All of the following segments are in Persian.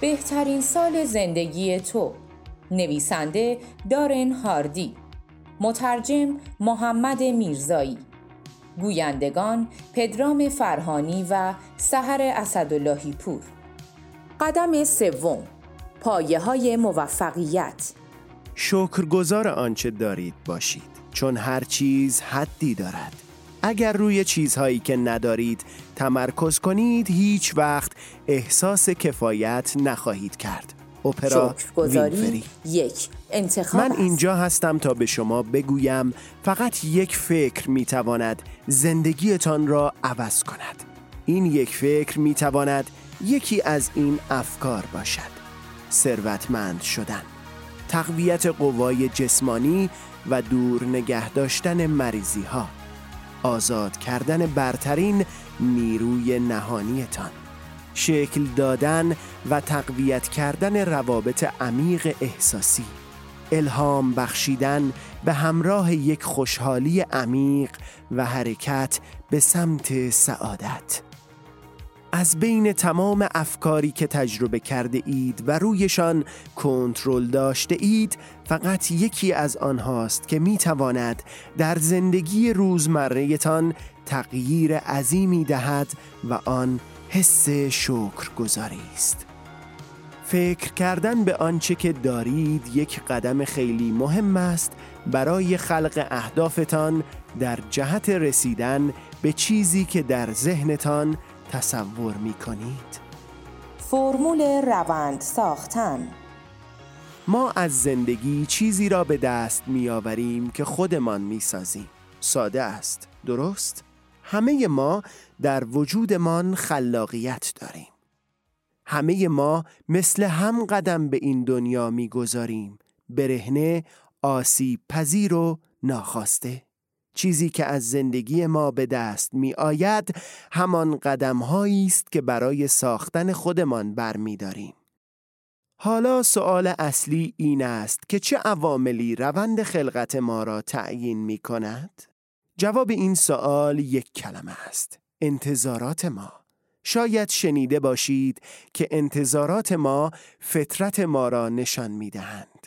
بهترین سال زندگی تو. نویسنده دارن هاردی. مترجم محمد میرزایی. گویندگان پدرام فرهانی و سحر اسداللهی پور. قدم سوم پایه های موفقیت. شکرگزار آنچه دارید باشید چون هر چیز حدی دارد. اگر روی چیزهایی که ندارید تمرکز کنید هیچ وقت احساس کفایت نخواهید کرد. اپرا وینفری یک انتخاب من اینجا هستم تا به شما بگویم فقط یک فکر می‌تواند زندگیتان را عوض کند. این یک فکر می‌تواند یکی از این افکار باشد. ثروتمند شدن تقویت قوای جسمانی و دور نگه داشتن مریضی ها آزاد کردن برترین نیروی نهانیتان. شکل دادن و تقویت کردن روابط عمیق احساسی. الهام بخشیدن به همراه یک خوشحالی عمیق و حرکت به سمت سعادت. از بین تمام افکاری که تجربه کرده اید و رویشان کنترل داشته اید فقط یکی از آنهاست که می تواند در زندگی روزمرهتان تغییر عظیمی دهد و آن حس شکر گذاری است فکر کردن به آنچه که دارید یک قدم خیلی مهم است برای خلق اهدافتان در جهت رسیدن به چیزی که در ذهنتان تصور می کنید؟ فرمول روند ساختن ما از زندگی چیزی را به دست می آوریم که خودمان می سازیم. ساده است، درست؟ همه ما در وجودمان خلاقیت داریم. همه ما مثل هم قدم به این دنیا می گذاریم. برهنه، آسیب پذیر و ناخواسته. چیزی که از زندگی ما به دست می آید همان قدم است که برای ساختن خودمان برمیداریم. حالا سوال اصلی این است که چه عواملی روند خلقت ما را تعیین می کند؟ جواب این سوال یک کلمه است. انتظارات ما. شاید شنیده باشید که انتظارات ما فطرت ما را نشان می دهند.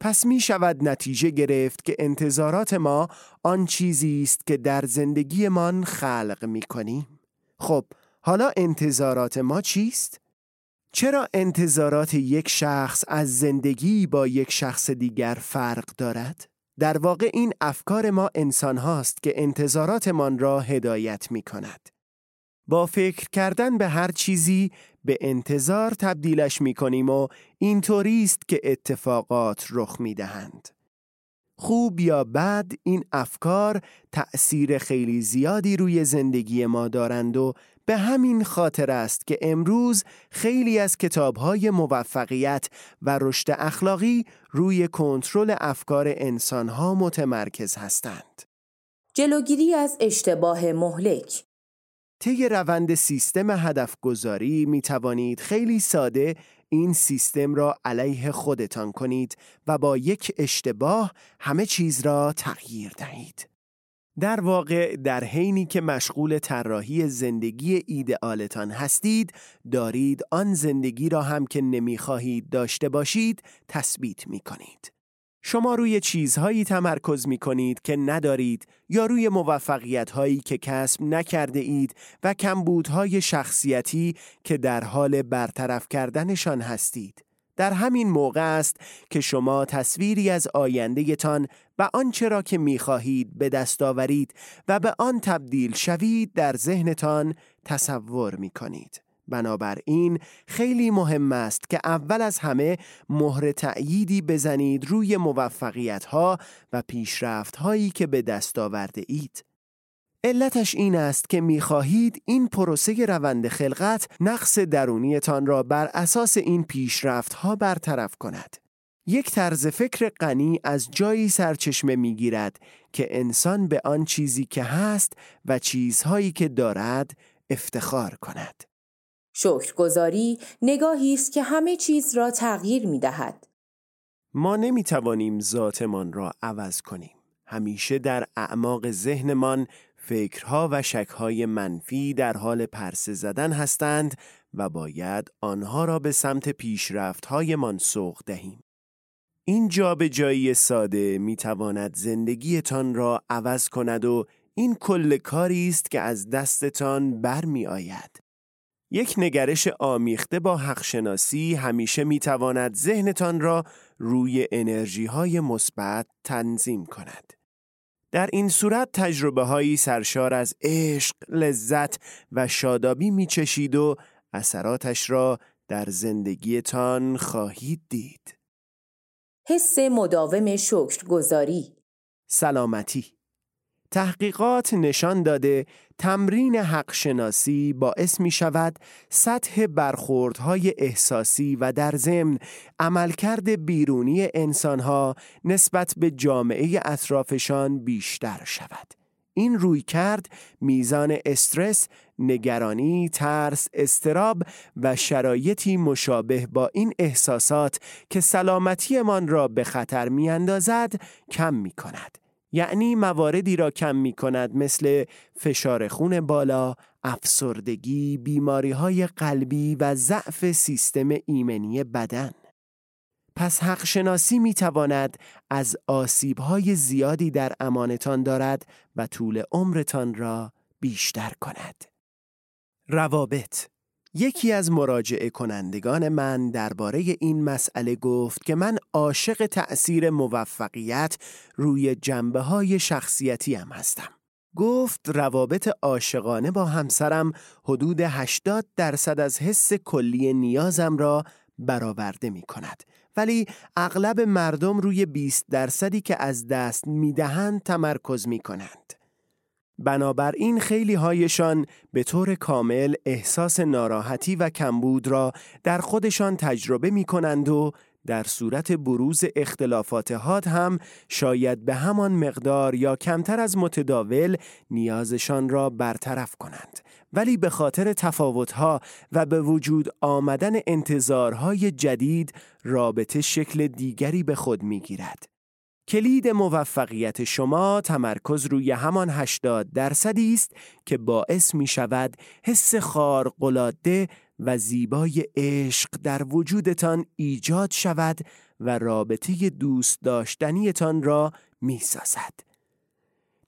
پس می شود نتیجه گرفت که انتظارات ما آن چیزی است که در زندگیمان خلق می کنیم. خب حالا انتظارات ما چیست؟ چرا انتظارات یک شخص از زندگی با یک شخص دیگر فرق دارد؟ در واقع این افکار ما انسان هاست که انتظاراتمان را هدایت می کند. با فکر کردن به هر چیزی به انتظار تبدیلش می کنیم و اینطوری است که اتفاقات رخ می دهند. خوب یا بد این افکار تأثیر خیلی زیادی روی زندگی ما دارند و به همین خاطر است که امروز خیلی از کتابهای موفقیت و رشد اخلاقی روی کنترل افکار انسانها متمرکز هستند. جلوگیری از اشتباه مهلک طی روند سیستم هدف گذاری می توانید خیلی ساده این سیستم را علیه خودتان کنید و با یک اشتباه همه چیز را تغییر دهید. در واقع در حینی که مشغول طراحی زندگی ایدئالتان هستید دارید آن زندگی را هم که نمی‌خواهید داشته باشید تثبیت می کنید. شما روی چیزهایی تمرکز می کنید که ندارید یا روی موفقیت هایی که کسب نکرده اید و کمبودهای شخصیتی که در حال برطرف کردنشان هستید. در همین موقع است که شما تصویری از آیندهتان و آنچه را که می خواهید به دست آورید و به آن تبدیل شوید در ذهنتان تصور می کنید. بنابراین خیلی مهم است که اول از همه مهر تأییدی بزنید روی موفقیت ها و پیشرفت هایی که به دست آورده اید. علتش این است که می‌خواهید این پروسه روند خلقت نقص درونیتان را بر اساس این پیشرفت ها برطرف کند. یک طرز فکر غنی از جایی سرچشمه می‌گیرد که انسان به آن چیزی که هست و چیزهایی که دارد افتخار کند. شکرگزاری نگاهی است که همه چیز را تغییر می دهد. ما نمی توانیم ذاتمان را عوض کنیم. همیشه در اعماق ذهنمان فکرها و شکهای منفی در حال پرسه زدن هستند و باید آنها را به سمت پیشرفتهایمان سوق دهیم. این جابجایی ساده می تواند زندگیتان را عوض کند و این کل کاری است که از دستتان برمی آید. یک نگرش آمیخته با حقشناسی همیشه می تواند ذهنتان را روی انرژی های مثبت تنظیم کند. در این صورت تجربه هایی سرشار از عشق، لذت و شادابی می چشید و اثراتش را در زندگیتان خواهید دید. حس مداوم شکرگزاری سلامتی تحقیقات نشان داده تمرین حق شناسی باعث می شود سطح برخوردهای احساسی و در ضمن عملکرد بیرونی انسانها نسبت به جامعه اطرافشان بیشتر شود. این روی کرد میزان استرس، نگرانی، ترس، استراب و شرایطی مشابه با این احساسات که سلامتیمان را به خطر می اندازد کم می کند. یعنی مواردی را کم می کند مثل فشار خون بالا، افسردگی، بیماری های قلبی و ضعف سیستم ایمنی بدن. پس حق شناسی می تواند از آسیب های زیادی در امانتان دارد و طول عمرتان را بیشتر کند. روابط یکی از مراجعه کنندگان من درباره این مسئله گفت که من عاشق تأثیر موفقیت روی جنبه های شخصیتی هم هستم. گفت روابط عاشقانه با همسرم حدود 80 درصد از حس کلی نیازم را برآورده می کند. ولی اغلب مردم روی 20 درصدی که از دست می دهند تمرکز می کنند. بنابراین خیلی هایشان به طور کامل احساس ناراحتی و کمبود را در خودشان تجربه می کنند و در صورت بروز اختلافات حاد هم شاید به همان مقدار یا کمتر از متداول نیازشان را برطرف کنند ولی به خاطر تفاوتها و به وجود آمدن انتظارهای جدید رابطه شکل دیگری به خود می گیرد. کلید موفقیت شما تمرکز روی همان 80 درصدی است که باعث می شود حس خارق‌العاده و زیبای عشق در وجودتان ایجاد شود و رابطه دوست داشتنیتان را می سازد.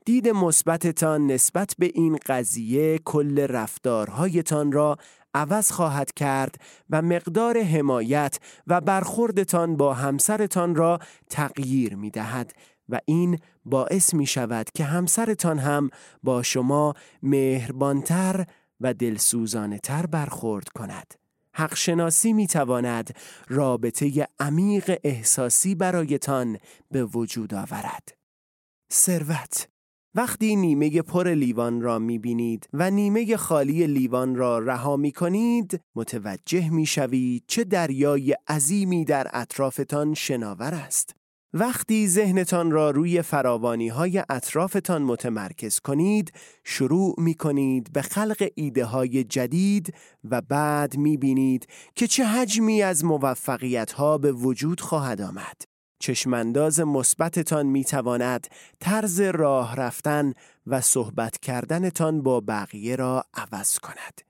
دید مثبتتان نسبت به این قضیه کل رفتارهایتان را عوض خواهد کرد و مقدار حمایت و برخوردتان با همسرتان را تغییر می دهد و این باعث می شود که همسرتان هم با شما مهربانتر و دلسوزانه تر برخورد کند. حق شناسی می تواند رابطه عمیق احساسی برایتان به وجود آورد. ثروت وقتی نیمه پر لیوان را می بینید و نیمه خالی لیوان را رها می کنید متوجه می شوید چه دریای عظیمی در اطرافتان شناور است. وقتی ذهنتان را روی فراوانی های اطرافتان متمرکز کنید شروع می کنید به خلق ایده های جدید و بعد می بینید که چه حجمی از موفقیت ها به وجود خواهد آمد. چشمانداز مثبتتان می تواند طرز راه رفتن و صحبت کردنتان با بقیه را عوض کند.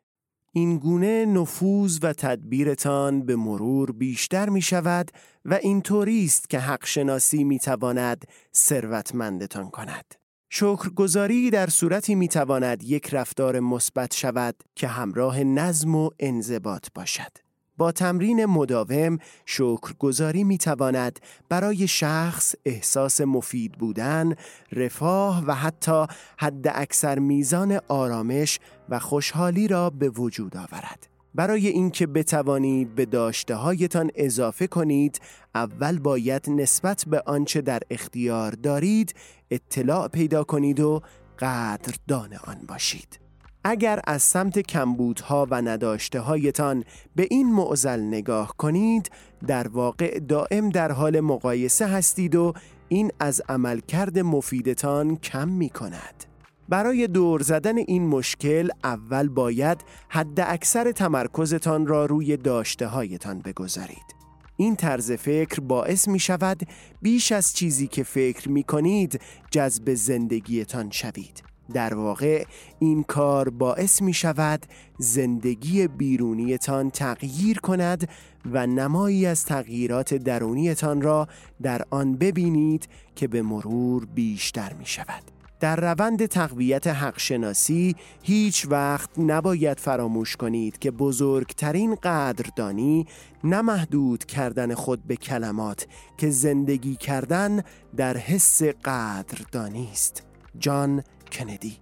این گونه نفوذ و تدبیرتان به مرور بیشتر می شود و اینطوری است که حق شناسی می تواند ثروتمندتان کند. شکرگزاری در صورتی می تواند یک رفتار مثبت شود که همراه نظم و انضباط باشد. با تمرین مداوم شکرگزاری می تواند برای شخص احساس مفید بودن، رفاه و حتی حد اکثر میزان آرامش و خوشحالی را به وجود آورد. برای اینکه بتوانید به داشته هایتان اضافه کنید اول باید نسبت به آنچه در اختیار دارید اطلاع پیدا کنید و قدردان آن باشید اگر از سمت کمبودها و نداشته هایتان به این معزل نگاه کنید در واقع دائم در حال مقایسه هستید و این از عملکرد مفیدتان کم می کند. برای دور زدن این مشکل اول باید حد اکثر تمرکزتان را روی داشته هایتان بگذارید. این طرز فکر باعث می شود بیش از چیزی که فکر می کنید جذب زندگیتان شوید. در واقع این کار باعث می شود زندگی بیرونیتان تغییر کند و نمایی از تغییرات درونیتان را در آن ببینید که به مرور بیشتر می شود. در روند تقویت حقشناسی هیچ وقت نباید فراموش کنید که بزرگترین قدردانی نمحدود کردن خود به کلمات که زندگی کردن در حس قدردانی است. جان کندی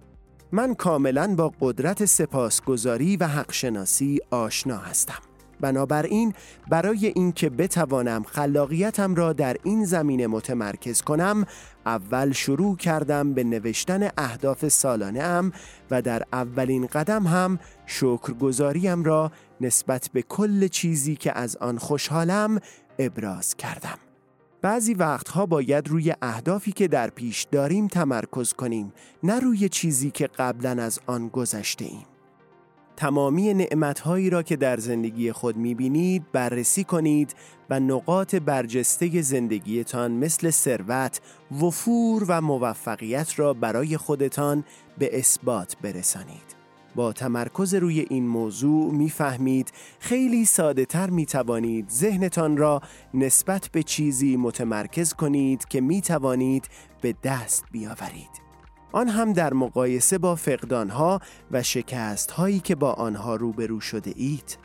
من کاملا با قدرت سپاسگزاری و حقشناسی آشنا هستم. بنابراین برای اینکه بتوانم خلاقیتم را در این زمینه متمرکز کنم اول شروع کردم به نوشتن اهداف سالانه ام و در اولین قدم هم شکرگزاریم را نسبت به کل چیزی که از آن خوشحالم ابراز کردم بعضی وقتها باید روی اهدافی که در پیش داریم تمرکز کنیم نه روی چیزی که قبلا از آن گذشته ایم تمامی نعمتهایی را که در زندگی خود می‌بینید بررسی کنید و نقاط برجسته زندگیتان مثل ثروت، وفور و موفقیت را برای خودتان به اثبات برسانید. با تمرکز روی این موضوع می‌فهمید خیلی ساده تر می توانید ذهنتان را نسبت به چیزی متمرکز کنید که می توانید به دست بیاورید. آن هم در مقایسه با فقدانها و شکستهایی که با آنها روبرو شده اید.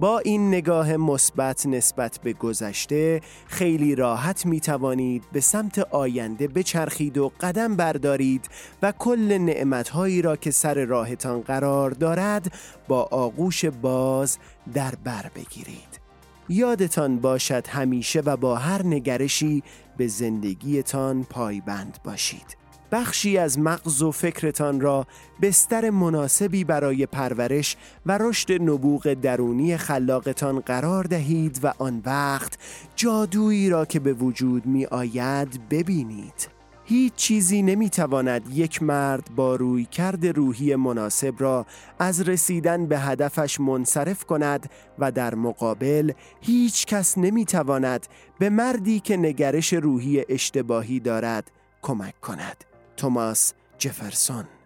با این نگاه مثبت نسبت به گذشته خیلی راحت می توانید به سمت آینده بچرخید و قدم بردارید و کل نعمتهایی را که سر راهتان قرار دارد با آغوش باز در بر بگیرید. یادتان باشد همیشه و با هر نگرشی به زندگیتان پایبند باشید. بخشی از مغز و فکرتان را بستر مناسبی برای پرورش و رشد نبوغ درونی خلاقتان قرار دهید و آن وقت جادویی را که به وجود می آید ببینید. هیچ چیزی نمی‌تواند یک مرد با روی کرد روحی مناسب را از رسیدن به هدفش منصرف کند و در مقابل هیچ کس نمی‌تواند به مردی که نگرش روحی اشتباهی دارد کمک کند. توماس جفرسون.